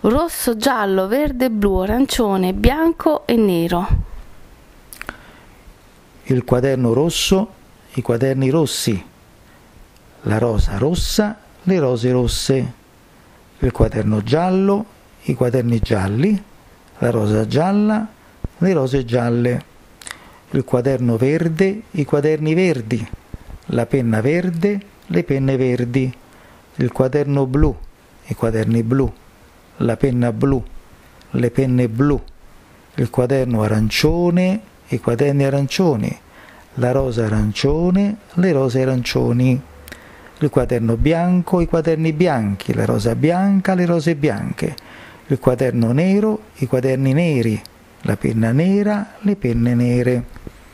rosso, giallo, verde, blu, arancione, bianco e nero. Il quaderno rosso, i quaderni rossi, la rosa rossa, le rose rosse, il quaderno giallo, i quaderni gialli, la rosa gialla, le rose gialle, il quaderno verde, i quaderni verdi, la penna verde, le penne verdi, il quaderno blu, i quaderni blu, la penna blu, le penne blu, il quaderno arancione, i quaderni arancioni, la rosa arancione, le rose arancioni, il quaderno bianco, i quaderni bianchi, la rosa bianca, le rose bianche, il quaderno nero, i quaderni neri, la penna nera, le penne nere